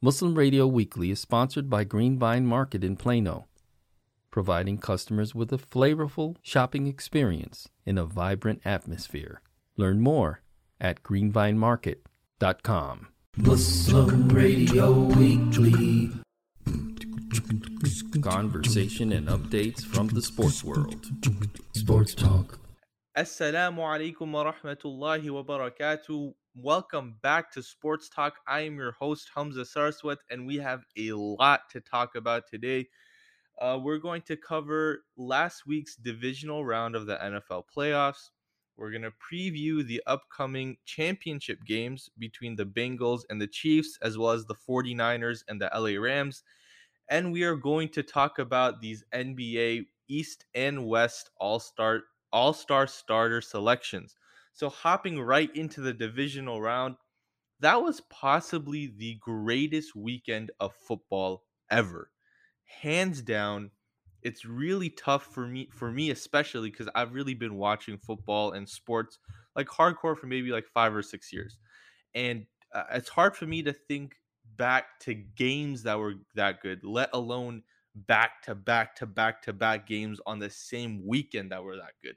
Muslim Radio Weekly is sponsored by Greenvine Market in Plano, providing customers with a flavorful shopping experience in a vibrant atmosphere. Learn more at greenvinemarket.com. Muslim Radio Weekly. Conversation and updates from the sports world. Sports Talk. Assalamu alaikum wa rahmatullahi wa barakatuh. Welcome back to Sports Talk. I am your host, Hamza Sarswat, and we have a lot to talk about today. Uh, we're going to cover last week's divisional round of the NFL playoffs. We're going to preview the upcoming championship games between the Bengals and the Chiefs, as well as the 49ers and the LA Rams. And we are going to talk about these NBA East and West All Star All Star starter selections. So, hopping right into the divisional round, that was possibly the greatest weekend of football ever. Hands down, it's really tough for me for me especially cuz I've really been watching football and sports like hardcore for maybe like 5 or 6 years. And uh, it's hard for me to think back to games that were that good, let alone back to back to back to back games on the same weekend that were that good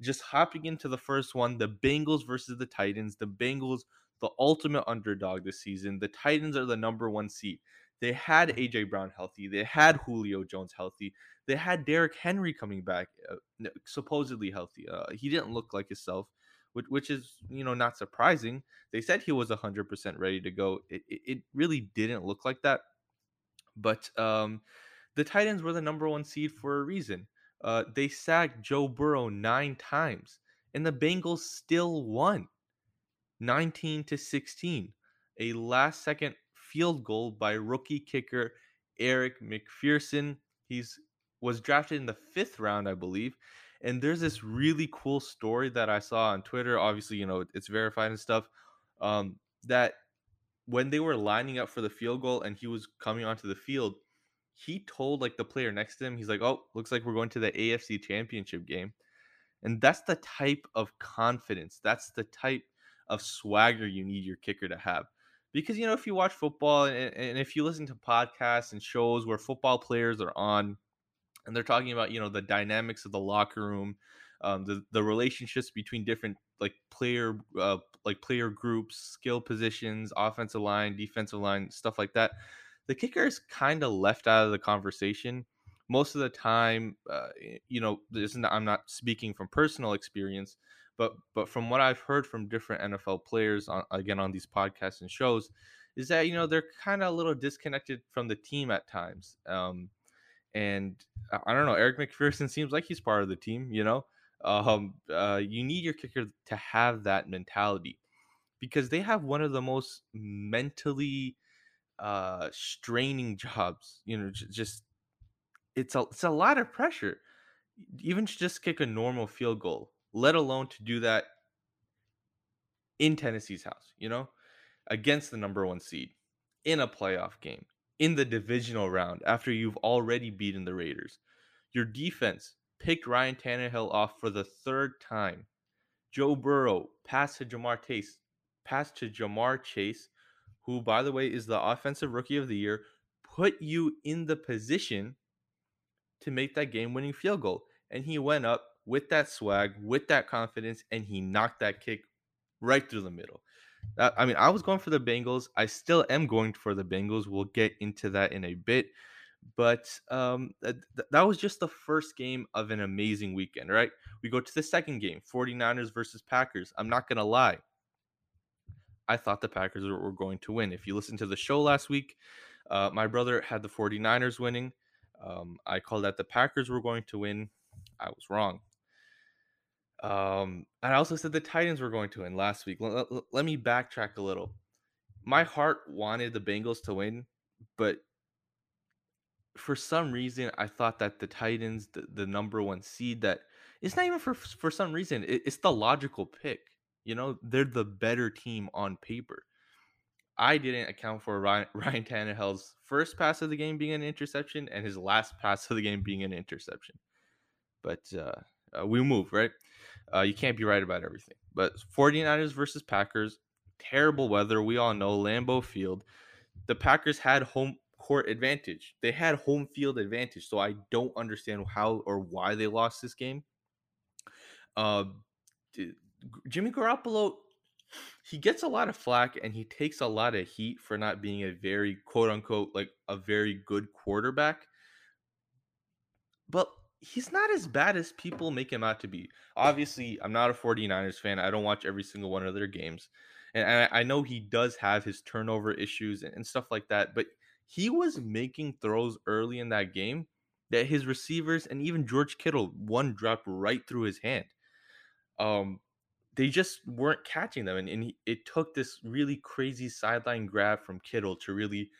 just hopping into the first one, the Bengals versus the Titans. The Bengals, the ultimate underdog this season. The Titans are the number one seed. They had AJ Brown healthy. They had Julio Jones healthy. They had Derrick Henry coming back, uh, supposedly healthy. Uh, he didn't look like himself, which, which is you know not surprising. They said he was hundred percent ready to go. It, it, it really didn't look like that. But um, the Titans were the number one seed for a reason. Uh, they sacked Joe Burrow nine times, and the Bengals still won 19 to 16. A last second field goal by rookie kicker Eric McPherson. He's was drafted in the fifth round, I believe. And there's this really cool story that I saw on Twitter. Obviously, you know, it's verified and stuff. Um, that when they were lining up for the field goal and he was coming onto the field, he told like the player next to him, he's like, "Oh, looks like we're going to the AFC Championship game." And that's the type of confidence, that's the type of swagger you need your kicker to have. Because you know, if you watch football and, and if you listen to podcasts and shows where football players are on and they're talking about, you know, the dynamics of the locker room, um, the the relationships between different like player uh, like player groups, skill positions, offensive line, defensive line, stuff like that the kicker is kind of left out of the conversation. Most of the time uh, you know i'm not speaking from personal experience but but from what i've heard from different nfl players on, again on these podcasts and shows is that you know they're kind of a little disconnected from the team at times um, and i don't know eric mcpherson seems like he's part of the team you know? Um, uh, you need your kicker to have that mentality because they have one of the most mentally uh straining jobs you know just it's a it's a lot of pressure. Even to just kick a normal field goal let alone to do that in Tennessee's house you know against the number 1 seed in a playoff game in the divisional round after you've already beaten the Raiders. Your defense picked Ryan Tannehill off for the third time. Joe Burrow passed to Ja'Marr Chase passed to Ja'Marr Chase who, by the way, is the offensive rookie of the year, put you in the position to make that game winning field goal. And he went up with that swag, with that confidence, and he knocked that kick right through the middle. I mean, I was going for the Bengals. I still am going for the Bengals. We'll get into that in a bit. But um, th- that was just the first game of an amazing weekend, right? We go to the second game 49ers versus Packers. I'm not going to lie. I thought the Packers were going to win. If you listen to the show last week, uh, my brother had the 49ers winning. Um, I called that the Packers were going to win. I was wrong. Um, and I also said the Titans were going to win last week. L- l- let me backtrack a little. My heart wanted the Bengals to win, but for some reason, I thought that the Titans, the, the number one seed, that it's not even for for some reason. It, it's the logical pick. You know, they're the better team on paper. I didn't account for Ryan, Ryan Tannehill's first pass of the game being an interception and his last pass of the game being an interception. But uh, uh, we move, right? Uh, you can't be right about everything. But 49ers versus Packers, terrible weather. We all know Lambeau Field. the Packers had home court advantage. They had home field advantage. So I don't understand how or why they lost this game. Uh, Jimmy Garoppolo, he gets a lot of flack and he takes a lot of heat for not being a very quote unquote like a very good quarterback. But he's not as bad as people make him out to be. Obviously, I'm not a 49ers fan. I don't watch every single one of their games. And I, know he does have his turnover issues and stuff like that, but he was making throws early in that game that his receivers and even George Kittle one dropped right through his hand. Um, they just weren't catching them, and, and he, it took this really crazy sideline grab from Kittle to really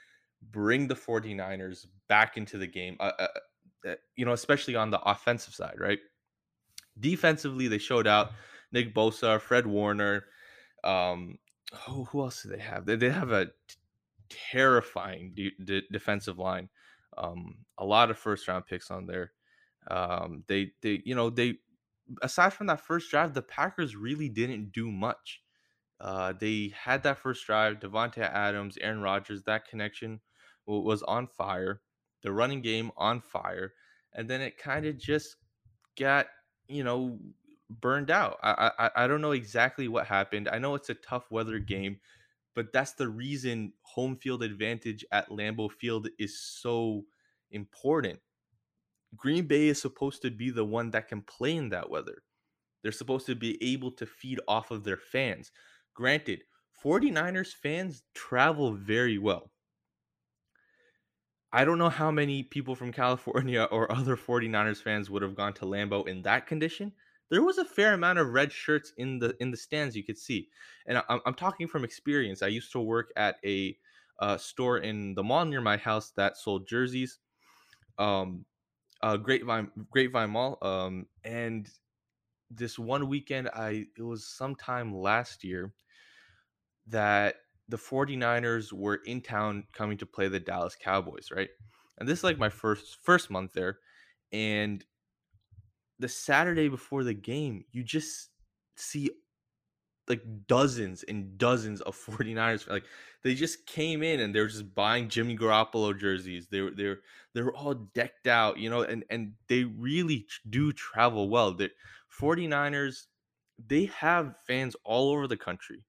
bring the 49ers back into the game. Uh, uh, uh, you know, especially on the offensive side, right? Defensively, they showed out. Nick Bosa, Fred Warner. Um, who, who else do they have? They, they have a t- terrifying de- de- defensive line. Um, a lot of first round picks on there. Um, they they you know they aside from that first drive, the Packers really didn't do much. Uh, they had that first drive. Davante Adams, Aaron Rodgers, that connection was on fire. The running game on fire, and then it kind of just got you know burned out. I, I I don't know exactly what happened. I know it's a tough weather game, but that's the reason home field advantage at Lambeau Field is so important. Green Bay is supposed to be the one that can play in that weather. They're supposed to be able to feed off of their fans. Granted, 49ers fans travel very well. I don't know how many people from California or other 49ers fans would have gone to Lambeau in that condition. There was a fair amount of red shirts in the in the stands you could see, and I'm, I'm talking from experience. I used to work at a uh, store in the mall near my house that sold jerseys. Um, uh, Grapevine Grapevine Mall. Um, and this one weekend, I it was sometime last year that the 49ers were in town coming to play the Dallas Cowboys, right? And this is like my first first month there. And the Saturday before the game, you just see like dozens and dozens of 49ers like they just came in and they were just buying Jimmy Garoppolo jerseys. They were they're they're all decked out, you know, and and they really do travel well. The 49ers they have fans all over the country.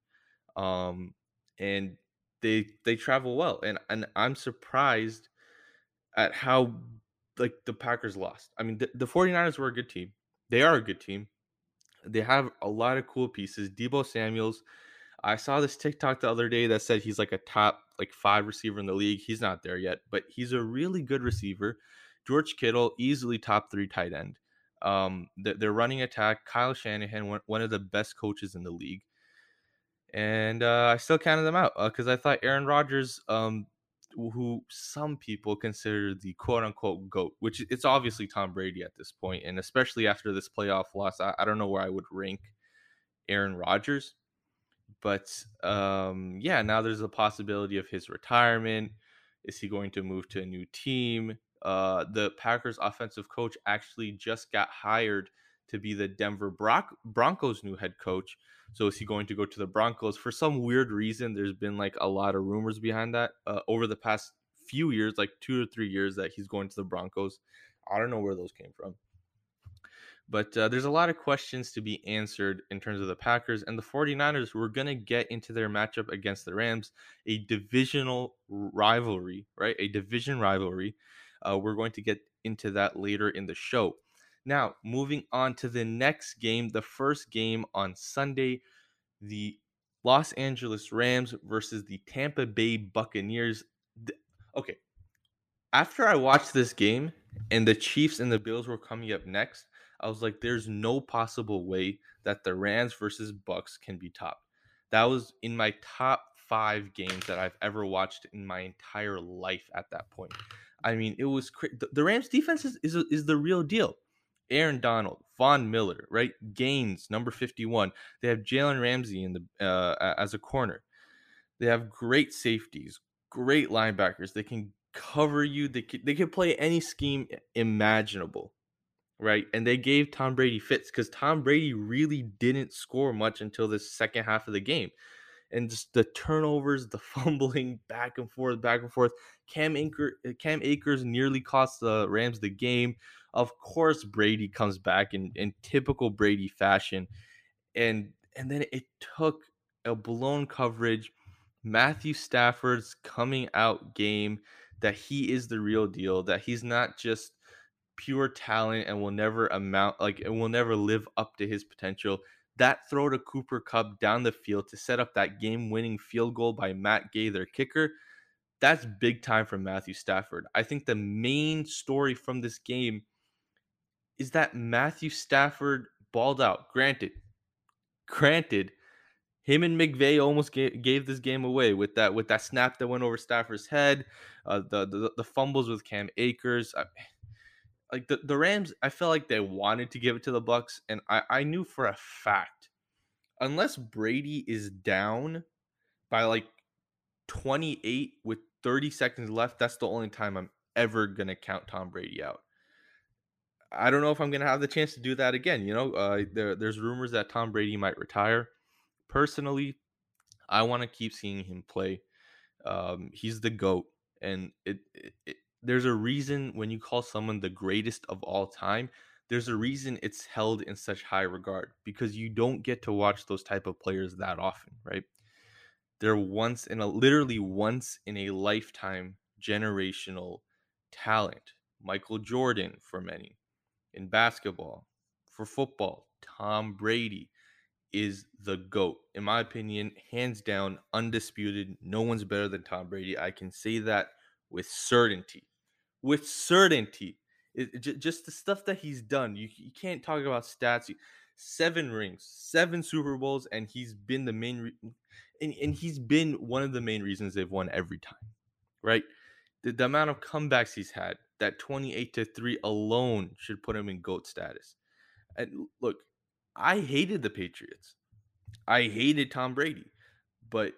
Um and they they travel well and and I'm surprised at how like the Packers lost. I mean the, the 49ers were a good team. They are a good team. They have a lot of cool pieces. Deebo Samuels, I saw this TikTok the other day that said he's like a top like five receiver in the league. He's not there yet, but he's a really good receiver. George Kittle, easily top three tight end. Um, they're running attack. Kyle Shanahan, one of the best coaches in the league, and uh, I still counted them out because uh, I thought Aaron Rodgers, um, who some people consider the quote unquote GOAT, which it's obviously Tom Brady at this point, and especially after this playoff loss, I, I don't know where I would rank Aaron Rodgers. But um, yeah, now there's a possibility of his retirement. Is he going to move to a new team? Uh, the Packers offensive coach actually just got hired to be the Denver Bron- Broncos new head coach. So is he going to go to the Broncos? For some weird reason, there's been like a lot of rumors behind that uh, over the past few years, like two or three years, that he's going to the Broncos. I don't know where those came from. But uh, there's a lot of questions to be answered in terms of the Packers and the 49ers. We're going to get into their matchup against the Rams, a divisional rivalry, right? A division rivalry. Uh, we're going to get into that later in the show. Now, moving on to the next game, the first game on Sunday, the Los Angeles Rams versus the Tampa Bay Buccaneers. Okay, after I watched this game and the Chiefs and the Bills were coming up next, I was like, there's no possible way that the Rams versus Bucs can be top. That was in my top five games that I've ever watched in my entire life at that point. I mean, it was the Rams defense is, is, is the real deal. Aaron Donald, Von Miller, right? Gaines, number 51. They have Jalen Ramsey in the uh, as a corner. They have great safeties, great linebackers. They can cover you. They can, they can play any scheme imaginable, right? And they gave Tom Brady fits because Tom Brady really didn't score much until the second half of the game. And just the turnovers, the fumbling back and forth, back and forth. Cam Akers, uh, Cam Akers nearly cost the Rams the game. Of course, Brady comes back in, in typical Brady fashion, and and then it took a blown coverage. Matthew Stafford's coming out game that he is the real deal, that he's not just pure talent and will never amount like it will never live up to his potential. That throw to Cooper Kupp down the field to set up that game-winning field goal by Matt Gay, their kicker, that's big time for Matthew Stafford. I think the main story from this game is that Matthew Stafford balled out. Granted, granted, him and McVay almost gave, gave this game away with that with that snap that went over Stafford's head, uh, the, the the fumbles with Cam Akers. I, like the, the Rams, I felt like they wanted to give it to the Bucs, and I, I knew for a fact, unless Brady is down by like 28 with 30 seconds left, that's the only time I'm ever gonna count Tom Brady out. I don't know if I'm gonna have the chance to do that again. You know, uh, there, there's rumors that Tom Brady might retire. Personally, I want to keep seeing him play. Um, he's the goat, and it, it, it there's a reason when you call someone the greatest of all time there's a reason it's held in such high regard because you don't get to watch those type of players that often right they're once in a literally once in a lifetime generational talent michael jordan for many in basketball for football tom brady is the GOAT. In my opinion, hands down, undisputed. No one's better than Tom Brady. I can say that with certainty with certainty. It, just the stuff that he's done. You, you can't talk about stats. Seven rings, seven Super Bowls, and he's been the main, re- and, and he's been one of the main reasons they've won every time, right? The, the amount of comebacks he's had, that 28 to 3 alone should put him in GOAT status. And look, I hated the Patriots. I hated Tom Brady, but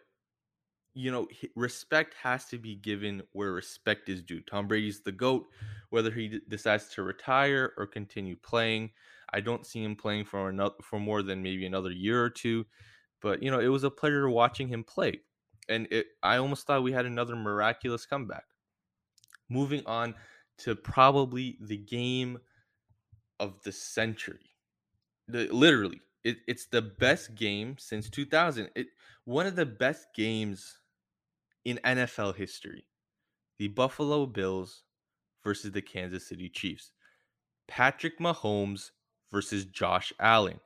you know, respect has to be given where respect is due. Tom Brady's the GOAT, whether he d- decides to retire or continue playing. I don't see him playing for another for more than maybe another year or two, but you know, it was a pleasure watching him play. And it, I almost thought we had another miraculous comeback. Moving on to probably the game of the century. The, literally, it, it's the best game since 2000. It one of the best games in NFL history the Buffalo Bills versus the Kansas City Chiefs. Patrick Mahomes versus Josh Allen.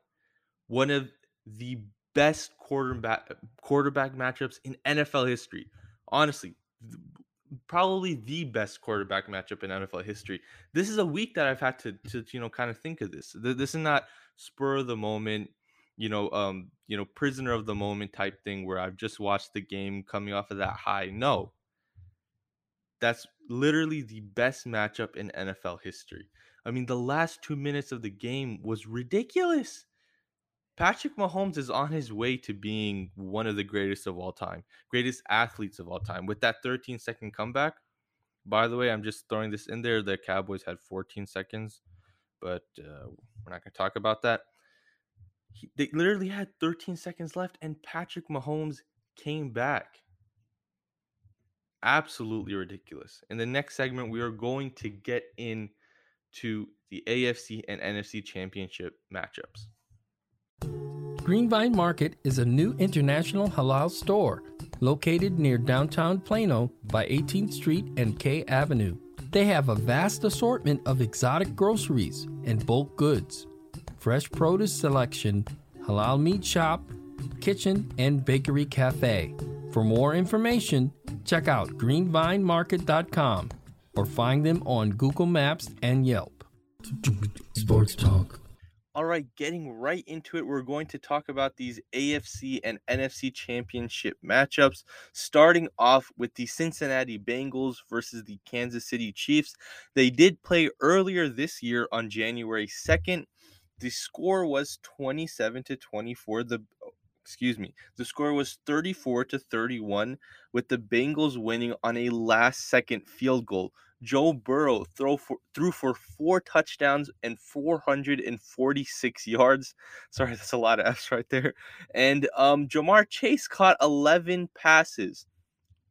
One of the best quarterback quarterback matchups in NFL history. Honestly, probably the best quarterback matchup in NFL history. This is a week that I've had to, to you know kind of think of this. This is not spur of the moment you know, um, you know, prisoner of the moment type thing where I've just watched the game coming off of that high. No. That's literally the best matchup in NFL history. I mean, the last two minutes of the game was ridiculous. Patrick Mahomes is on his way to being one of the greatest of all time, greatest athletes of all time. With that 13 second comeback, by the way, I'm just throwing this in there. The Cowboys had 14 seconds, but uh, we're not going to talk about that. He, they literally had 13 seconds left, and Patrick Mahomes came back. Absolutely ridiculous. In the next segment, we are going to get into the AFC and NFC championship matchups. Greenvine Market is a new international halal store located near downtown Plano by 18th Street and K Avenue. They have a vast assortment of exotic groceries and bulk goods fresh produce selection, halal meat shop, kitchen, and bakery cafe. For more information, check out greenvinemarket.com or find them on Google Maps and Yelp. Sports Talk. All right, getting right into it, we're going to talk about these AFC and NFC championship matchups, starting off with the Cincinnati Bengals versus the Kansas City Chiefs. They did play earlier this year on January 2nd. The score was 27 to 24. The excuse me. The score was 34 to 31 with the Bengals winning on a last second field goal. Joe Burrow throw for, threw for four touchdowns and 446 yards. Sorry, that's a lot of F's right there. And um, Ja'Marr Chase caught 11 passes,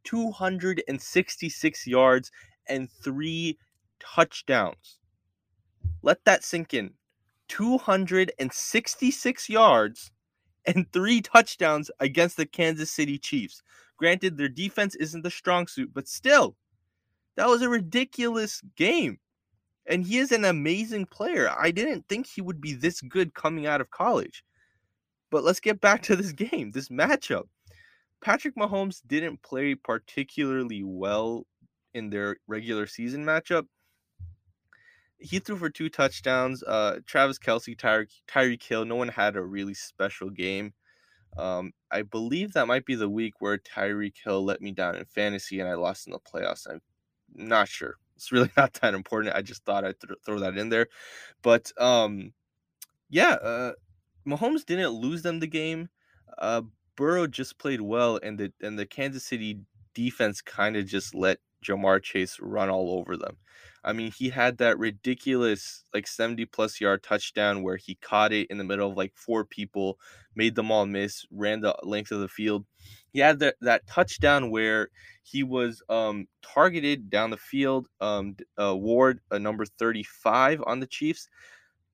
266 yards, and three touchdowns. Let that sink in. 266 yards and three touchdowns against the Kansas City Chiefs. Granted, their defense isn't the strong suit, but still, that was a ridiculous game. And he is an amazing player. I didn't think he would be this good coming out of college. But let's get back to this game, this matchup. Patrick Mahomes didn't play particularly well in their regular season matchup. He threw for two touchdowns. Uh, Travis Kelce, Tyre, Tyreek Hill, no one had a really special game. Um, I believe that might be the week where Tyreek Hill let me down in fantasy and I lost in the playoffs. I'm not sure. It's really not that important. I just thought I'd th- throw that in there. But um, yeah, uh, Mahomes didn't lose them the game. Uh, Burrow just played well, and the and the Kansas City defense kind of just let Ja'Marr Chase run all over them. I mean, he had that ridiculous like 70 plus yard touchdown where he caught it in the middle of like four people, made them all miss, ran the length of the field. He had that, that touchdown where he was um, targeted down the field. Um, uh, Ward, a number 35 on the Chiefs,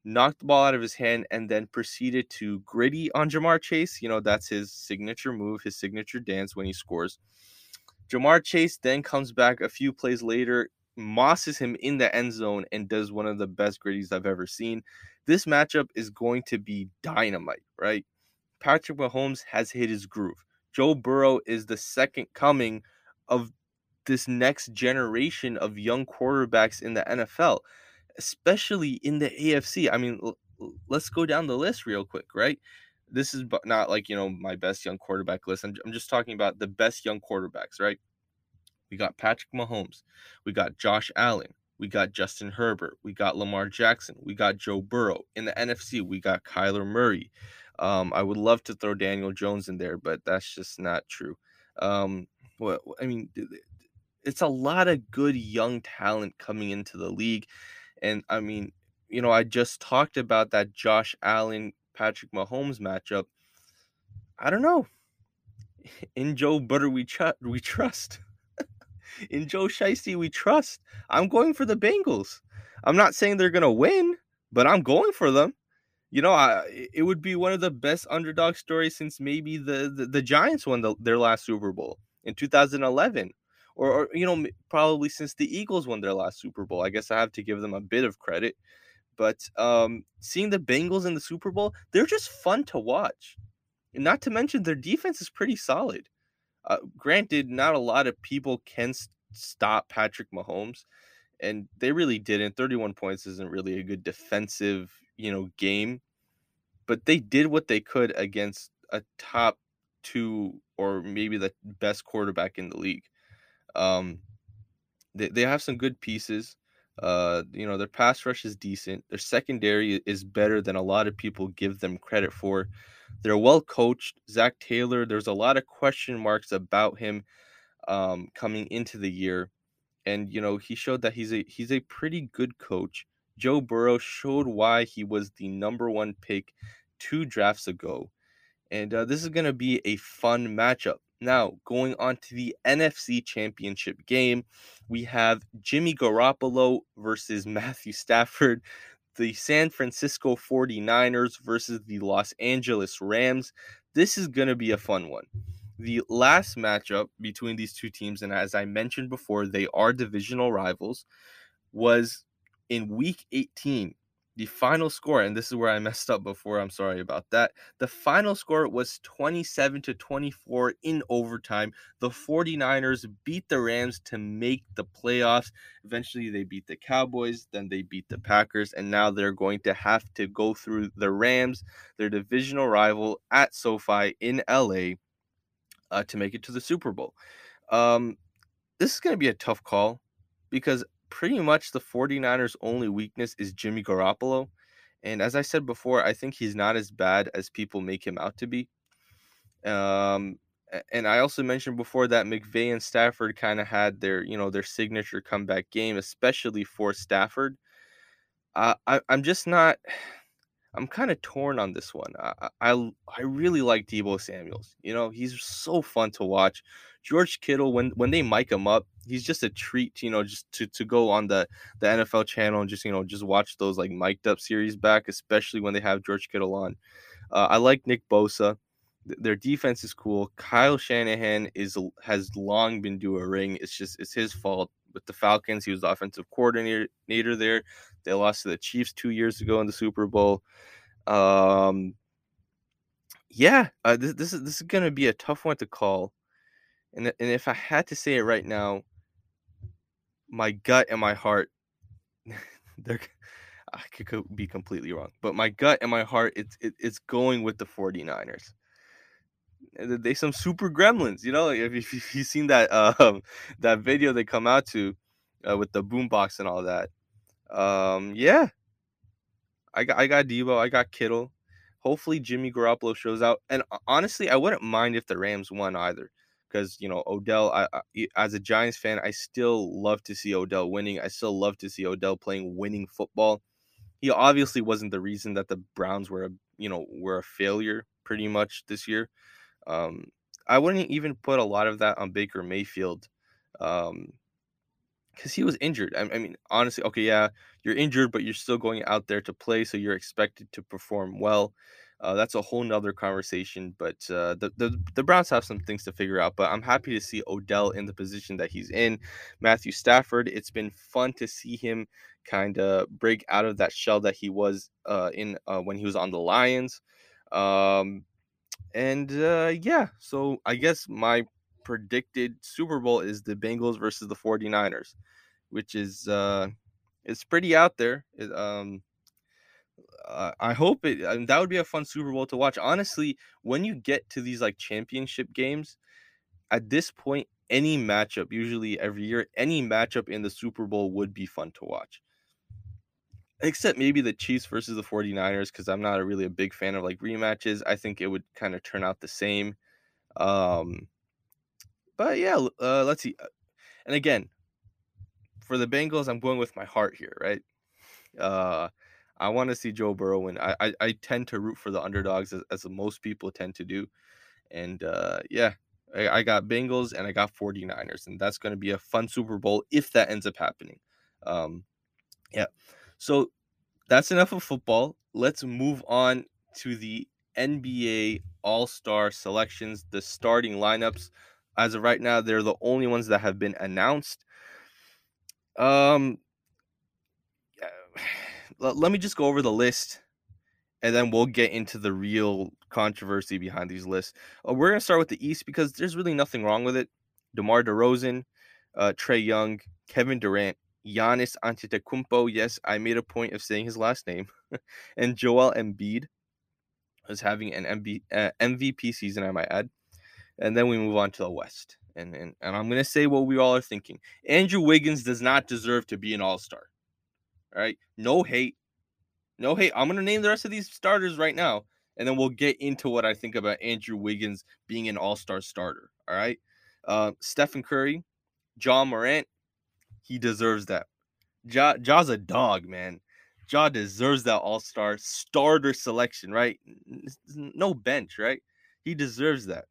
knocked the ball out of his hand and then proceeded to griddy on Ja'Marr Chase. You know, that's his signature move, his signature dance when he scores. Ja'Marr Chase then comes back a few plays later, mosses him in the end zone and does one of the best griddies I've ever seen. This matchup is going to be dynamite, right? Patrick Mahomes has hit his groove. Joe Burrow is the second coming of this next generation of young quarterbacks in the NFL, especially in the AFC. I mean, let's go down the list real quick, right? This is not like, you know, my best young quarterback list. I'm, I'm just talking about the best young quarterbacks, right? We got Patrick Mahomes. We got Josh Allen. We got Justin Herbert. We got Lamar Jackson. We got Joe Burrow. In the NFC, we got Kyler Murray. Um, I would love to throw Daniel Jones in there, but that's just not true. Um, well, I mean, it's a lot of good young talent coming into the league. And I mean, you know, I just talked about that Josh Allen Patrick Mahomes matchup. I don't know. In Joe Butter we, ch- we trust. In Joe Shiesty we trust. I'm going for the Bengals. I'm not saying they're gonna win, but I'm going for them. You know, I, it would be one of the best underdog stories since maybe the the, the Giants won the, their last Super Bowl in 2011, or, or you know probably since the Eagles won their last Super Bowl. I guess I have to give them a bit of credit. But um, seeing the Bengals in the Super Bowl, they're just fun to watch. And not to mention their defense is pretty solid. Uh, granted, not a lot of people can st- stop Patrick Mahomes, and they really didn't. 31 points isn't really a good defensive, you know, game, but they did what they could against a top two or maybe the best quarterback in the league. Um, they, they have some good pieces. Uh, you know, their pass rush is decent. Their secondary is better than a lot of people give them credit for. They're well coached. Zac Taylor, there's a lot of question marks about him um, coming into the year, and you know he showed that he's a he's a pretty good coach. Joe Burrow showed why he was the number one pick two drafts ago, and uh, this is going to be a fun matchup. Now, going on to the NFC Championship game, we have Jimmy Garoppolo versus Matthew Stafford, the San Francisco 49ers versus the Los Angeles Rams. This is going to be a fun one. The last matchup between these two teams, and as I mentioned before, they are divisional rivals, was in week 18 the final score, and this is where I messed up before. I'm sorry about that. The final score was 27 to 24 in overtime. The 49ers beat the Rams to make the playoffs. Eventually, they beat the Cowboys, then they beat the Packers, and now they're going to have to go through the Rams, their divisional rival, at SoFi in LA uh, to make it to the Super Bowl. Um, this is going to be a tough call because pretty much the 49ers' only weakness is Jimmy Garoppolo. And as I said before, I think he's not as bad as people make him out to be. Um, and I also mentioned before that McVay and Stafford kind of had their, you know, their signature comeback game, especially for Stafford. Uh, I, I'm just not. I'm kind of torn on this one. I, I I really like Deebo Samuel's. You know, he's so fun to watch. George Kittle, when when they mic him up, he's just a treat. You know, just to, to go on the the NFL channel and just you know just watch those like mic'd up series back, especially when they have George Kittle on. Uh, I like Nick Bosa. Their defense is cool. Kyle Shanahan is has long been due a ring. It's just it's his fault with the Falcons. He was the offensive coordinator there. They lost to the Chiefs two years ago in the Super Bowl. Um, yeah, uh, this, this is this is gonna be a tough one to call, and and if I had to say it right now, my gut and my heart, they're I could be completely wrong, but my gut and my heart, it's it, it's going with the 49ers. They some super gremlins, you know. If, if you've seen that um that video they come out to uh, with the boombox and all that, um yeah, I got I got Deebo, I got Kittle. Hopefully Jimmy Garoppolo shows out. And honestly, I wouldn't mind if the Rams won either, because you know Odell. I, I, as a Giants fan, I still love to see Odell winning. I still love to see Odell playing winning football. He obviously wasn't the reason that the Browns were a you know were a failure pretty much this year. Um, I wouldn't even put a lot of that on Baker Mayfield. Um, because he was injured. I, I, mean, honestly, okay, yeah, you're injured, but you're still going out there to play, so you're expected to perform well. Uh, that's a whole nother conversation, but uh, the, the the Browns have some things to figure out. But I'm happy to see Odell in the position that he's in. Matthew Stafford, it's been fun to see him kind of break out of that shell that he was uh, in uh, when he was on the Lions. Um, and uh, yeah, so I guess my predicted Super Bowl is the Bengals versus the 49ers, which is uh it's pretty out there. It, um I hope it I mean, that would be a fun Super Bowl to watch. Honestly, when you get to these like championship games, at this point any matchup, usually every year, any matchup in the Super Bowl would be fun to watch. Except maybe the Chiefs versus the 49ers, because I'm not a really a big fan of like rematches. I think it would kind of turn out the same. Um, but yeah, uh, let's see. Uh, and again, for the Bengals, I'm going with my heart here, right? Uh, I want to see Joe Burrow win. I, I, I tend to root for the underdogs as, as most people tend to do. And uh, yeah, I, I got Bengals and I got 49ers. And that's going to be a fun Super Bowl if that ends up happening. Um, yeah. So that's enough of football. Let's move on to the NBA All Star selections, the starting lineups as of right now, they're the only ones that have been announced. Um, let me just go over the list, and then we'll get into the real controversy behind these lists. Uh, we're gonna start with the East because there's really nothing wrong with it. DeMar DeRozan, uh, Trae Young, Kevin Durant, Giannis Antetokounmpo. Yes, I made a point of saying his last name, and Joel Embiid is having an MB, uh, MVP season. I might add and then we move on to the West. And and, and I'm gonna say what we all are thinking. Andrew Wiggins does not deserve to be an All Star. All right, no hate, no hate. I'm gonna name the rest of these starters right now, and then we'll get into what I think about Andrew Wiggins being an All Star starter. All right, uh, Stephen Curry, Ja Morant, he deserves that. Ja, Ja's a dog, man. Ja deserves that All Star starter selection, right? No bench, right? He deserves that.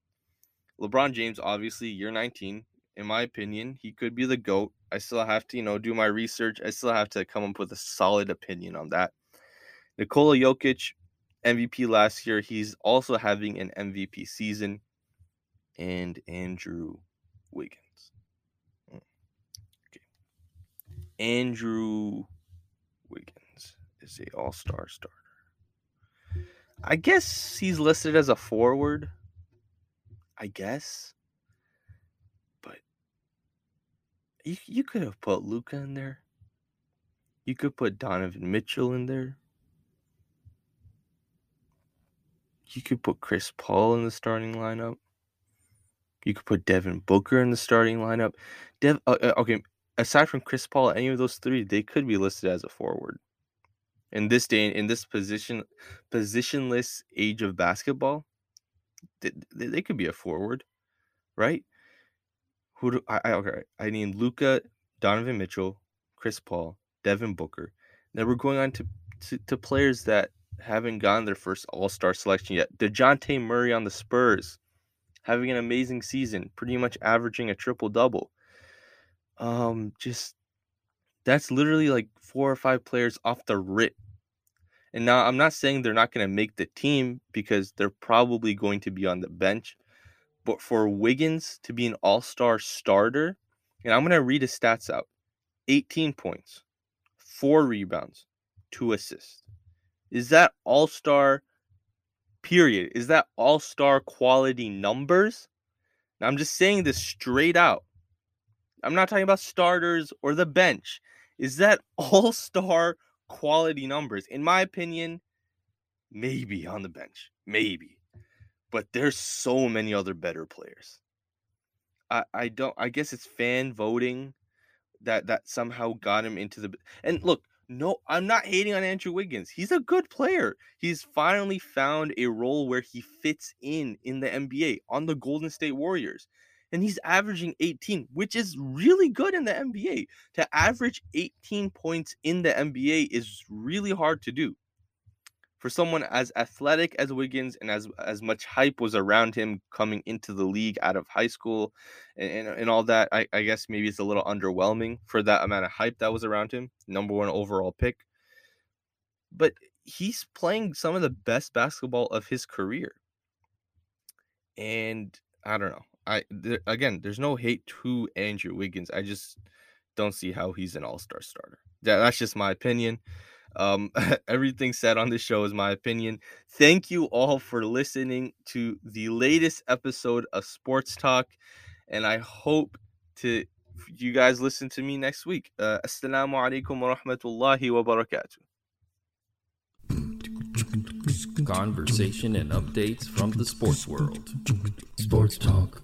LeBron James, obviously, year 19. In my opinion, he could be the GOAT. I still have to, you know, do my research. I still have to come up with a solid opinion on that. Nikola Jokic, MVP last year. He's also having an MVP season. And Andrew Wiggins. Hmm. Okay. Andrew Wiggins is a all-star starter. I guess he's listed as a forward. I guess. But you you could have put Luka in there. You could put Donovan Mitchell in there. You could put Chris Paul in the starting lineup. You could put Devin Booker in the starting lineup. Dev, uh, uh okay, aside from Chris Paul, any of those three, they could be listed as a forward. In this day, in this position, positionless age of basketball, they, they could be a forward, right? Who do I, I okay? I need Luka, Donovan Mitchell, Chris Paul, Devin Booker. Now we're going on to, to, to players that haven't gotten their first All Star selection yet. Dejounte Murray on the Spurs, having an amazing season, pretty much averaging a triple double. Um, just that's literally like four or five players off the rip. And now I'm not saying they're not going to make the team because they're probably going to be on the bench. But for Wiggins to be an all star starter, and I'm going to read his stats out 18 points, four rebounds, two assists. Is that all star, period? Is that all star quality numbers? Now, I'm just saying this straight out. I'm not talking about starters or the bench. Is that all star quality numbers? In my opinion, maybe on the bench. Maybe. But there's so many other better players. I, I don't I guess it's fan voting that that somehow got him into the and look, no, I'm not hating on Andrew Wiggins. He's a good player. He's finally found a role where he fits in in the NBA on the Golden State Warriors and he's averaging 18, which is really good in the NBA. To average 18 points in the NBA is really hard to do. For someone as athletic as Wiggins and as as much hype was around him coming into the league out of high school and, and, and all that, I, I guess maybe it's a little underwhelming for that amount of hype that was around him. Number one overall pick. But he's playing some of the best basketball of his career. And I don't know. I there, again, there's no hate to Andrew Wiggins. I just don't see how he's an all-star starter. Yeah, that's just my opinion. Um, everything said on this show is my opinion. Thank you all for listening to the latest episode of Sports Talk, and I hope to you guys listen to me next week. Uh, Assalamu alaikum wa rahmatullahi wa barakatuh. Conversation and updates from the sports world. Sports Talk.